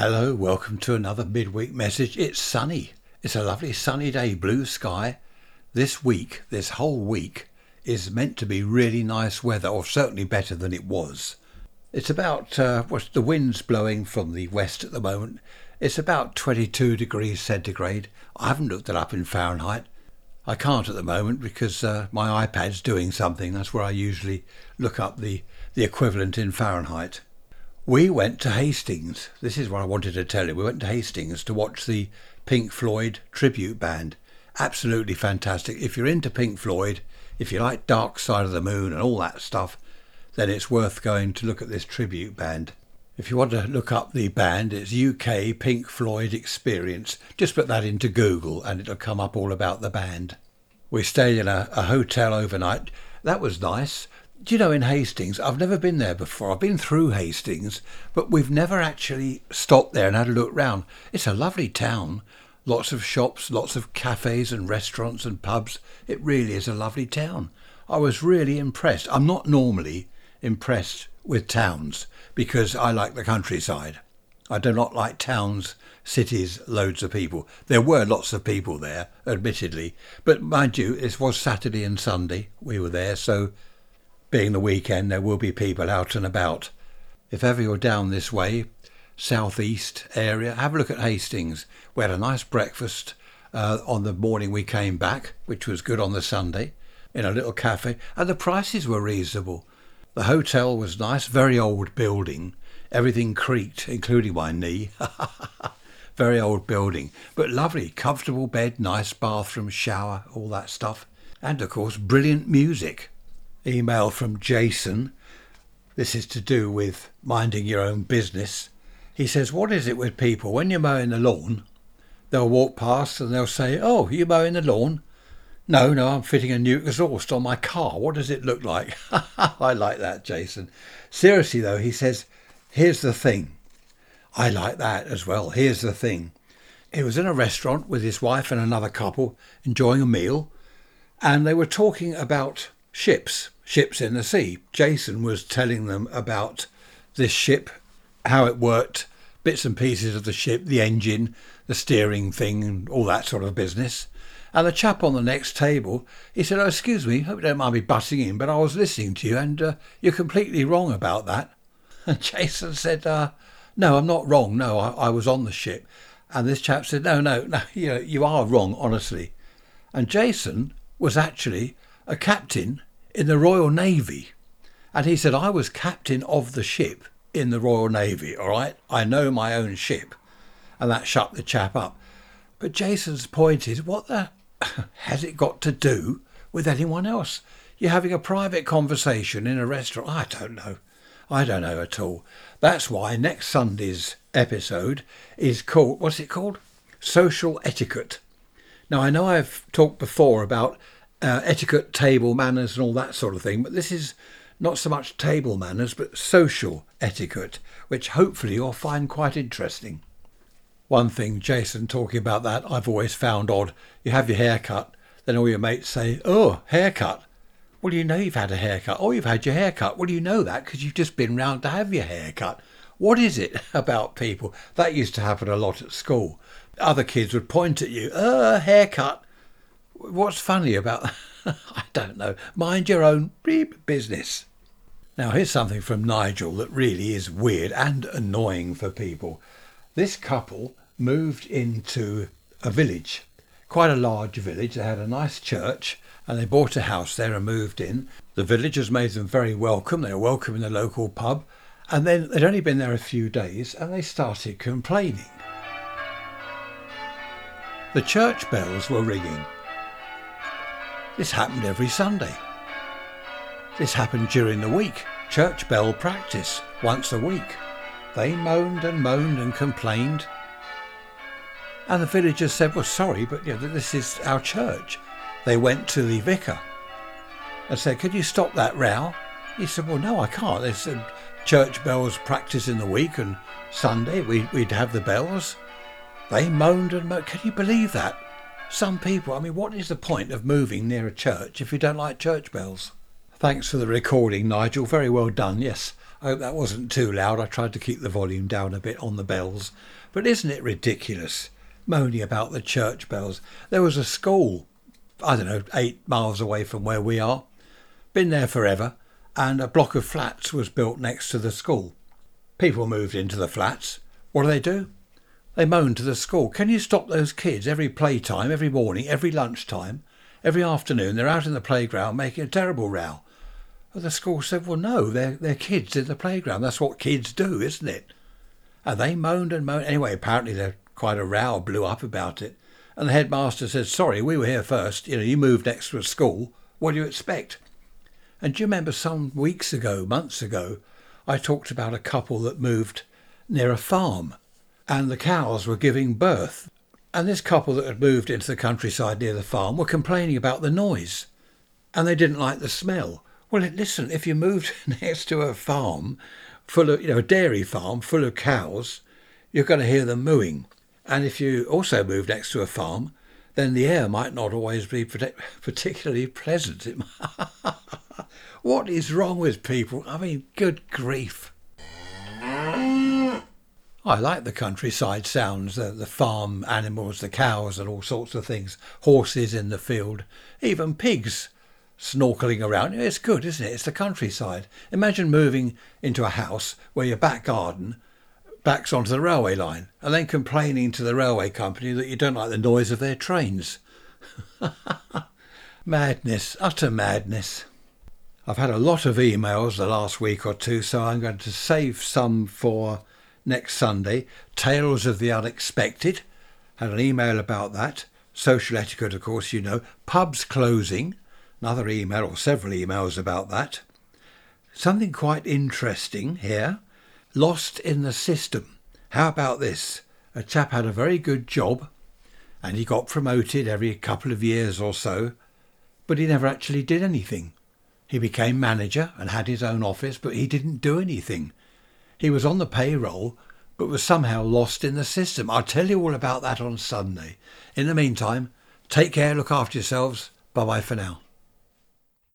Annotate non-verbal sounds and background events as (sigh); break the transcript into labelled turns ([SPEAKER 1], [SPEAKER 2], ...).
[SPEAKER 1] Hello, welcome to another midweek message. It's sunny. It's a lovely sunny day, blue sky. This week, this whole week, is meant to be really nice weather, or certainly better than it was. It's about, uh, what's the wind's blowing from the west at the moment. It's about 22 degrees centigrade. I haven't looked it up in Fahrenheit. I can't at the moment because uh, my iPad's doing something. That's where I usually look up the, the equivalent in Fahrenheit. We went to Hastings. This is what I wanted to tell you. We went to Hastings to watch the Pink Floyd tribute band. Absolutely fantastic. If you're into Pink Floyd, if you like Dark Side of the Moon and all that stuff, then it's worth going to look at this tribute band. If you want to look up the band, it's UK Pink Floyd Experience. Just put that into Google and it'll come up all about the band. We stayed in a, a hotel overnight. That was nice. Do you know in Hastings, I've never been there before. I've been through Hastings, but we've never actually stopped there and had a look round. It's a lovely town. Lots of shops, lots of cafes and restaurants and pubs. It really is a lovely town. I was really impressed. I'm not normally impressed with towns because I like the countryside. I do not like towns, cities, loads of people. There were lots of people there, admittedly, but mind you, it was Saturday and Sunday we were there, so being the weekend, there will be people out and about. If ever you're down this way, southeast area, have a look at Hastings. We had a nice breakfast uh, on the morning we came back, which was good on the Sunday, in a little cafe, and the prices were reasonable. The hotel was nice, very old building. Everything creaked, including my knee. (laughs) very old building, but lovely, comfortable bed, nice bathroom, shower, all that stuff. And of course, brilliant music email from Jason. This is to do with minding your own business. He says, What is it with people? When you're mowing the lawn, they'll walk past and they'll say, Oh, you mowing the lawn? No, no, I'm fitting a new exhaust on my car. What does it look like? (laughs) I like that, Jason. Seriously, though, he says, Here's the thing. I like that as well. Here's the thing. He was in a restaurant with his wife and another couple enjoying a meal, and they were talking about ships, ships in the sea. Jason was telling them about this ship, how it worked, bits and pieces of the ship, the engine, the steering thing, and all that sort of business. And the chap on the next table, he said, oh, excuse me, hope you don't mind me butting in, but I was listening to you and uh, you're completely wrong about that. (laughs) And Jason said, uh, no, I'm not wrong. No, I, I, was on the ship. And this chap said, no, no, no, (laughs) you, know, you are wrong, honestly. And Jason was actually a captain in the Royal Navy. And he said, I was captain of the ship in the Royal Navy, all right? I know my own ship. And that shut the chap up. But Jason's point is, what the (laughs) has it got to do with anyone else? You're having a private conversation in a restaurant. I don't know. I don't know at all. That's why next Sunday's episode is called, what's it called? Social Etiquette. Now, I know I've talked before about uh, etiquette, table manners, and all that sort of thing. But this is not so much table manners, but social etiquette, which hopefully you'll find quite interesting. One thing, Jason, talking about that, I've always found odd. You have your hair cut, then all your mates say, Oh, haircut. Well, you know you've had a haircut. Oh, you've had your hair cut. Well, you know that because you've just been round to have your hair cut. What is it (laughs) about people? That used to happen a lot at school. Other kids would point at you, Oh, haircut. What's funny about? (laughs) I don't know. Mind your own business. Now, here's something from Nigel that really is weird and annoying for people. This couple moved into a village, quite a large village. They had a nice church and they bought a house there and moved in. The villagers made them very welcome. They were welcome in the local pub. And then they'd only been there a few days and they started complaining. The church bells were ringing this happened every Sunday. This happened during the week, church bell practice, once a week. They moaned and moaned and complained. And the villagers said, Well, sorry, but you know, this is our church. They went to the vicar and said, Could you stop that row? He said, Well, no, I can't. There's a church bells practice in the week, and Sunday we, would have the bells. They moaned and moaned. Can you believe that? Some people, I mean, what is the point of moving near a church if you don't like church bells? Thanks for the recording, Nigel. Very well done. Yes, I hope that wasn't too loud. I tried to keep the volume down a bit on the bells. But isn't it ridiculous? Moaning about the church bells. There was a school, I don't know, eight miles away from where we are. Been there forever. And a block of flats was built next to the school. People moved into the flats. What do they do? They moaned to the school. Can you stop those kids every playtime, every morning, every lunchtime, every afternoon? They're out in the playground making a terrible row. The school said, well, no, they're, they're kids in the playground. That's what kids do, isn't it? And they moaned and moaned. Anyway, apparently there quite a row blew up about it. And the headmaster said, sorry, we were here first. You know, you moved next to a school. What do you expect? And do you remember some weeks ago, months ago, I talked about a couple that moved near a farm and the cows were giving birth. And this couple that had moved into the countryside near the farm were complaining about the noise and they didn't like the smell. Well, listen, if you moved (laughs) next to a farm full of, you know, a dairy farm full of cows, you're going to hear them mooing. And if you also move next to a farm, then the air might not always be (laughs) particularly pleasant. (laughs) what is wrong with people? I mean, good grief. I like the countryside sounds, the, the farm animals, the cows, and all sorts of things, horses in the field, even pigs snorkeling around. It's good, isn't it? It's the countryside. Imagine moving into a house where your back garden backs onto the railway line and then complaining to the railway company that you don't like the noise of their trains. (laughs) madness, utter madness. I've had a lot of emails the last week or two, so I'm going to save some for next Sunday. Tales of the Unexpected. Had an email about that. Social etiquette, of course, you know. Pubs closing another email or several emails about that. Something quite interesting here. Lost in the system. How about this? A chap had a very good job and he got promoted every couple of years or so, but he never actually did anything. He became manager and had his own office, but he didn't do anything. He was on the payroll, but was somehow lost in the system. I'll tell you all about that on Sunday. In the meantime, take care, look after yourselves. Bye bye for now.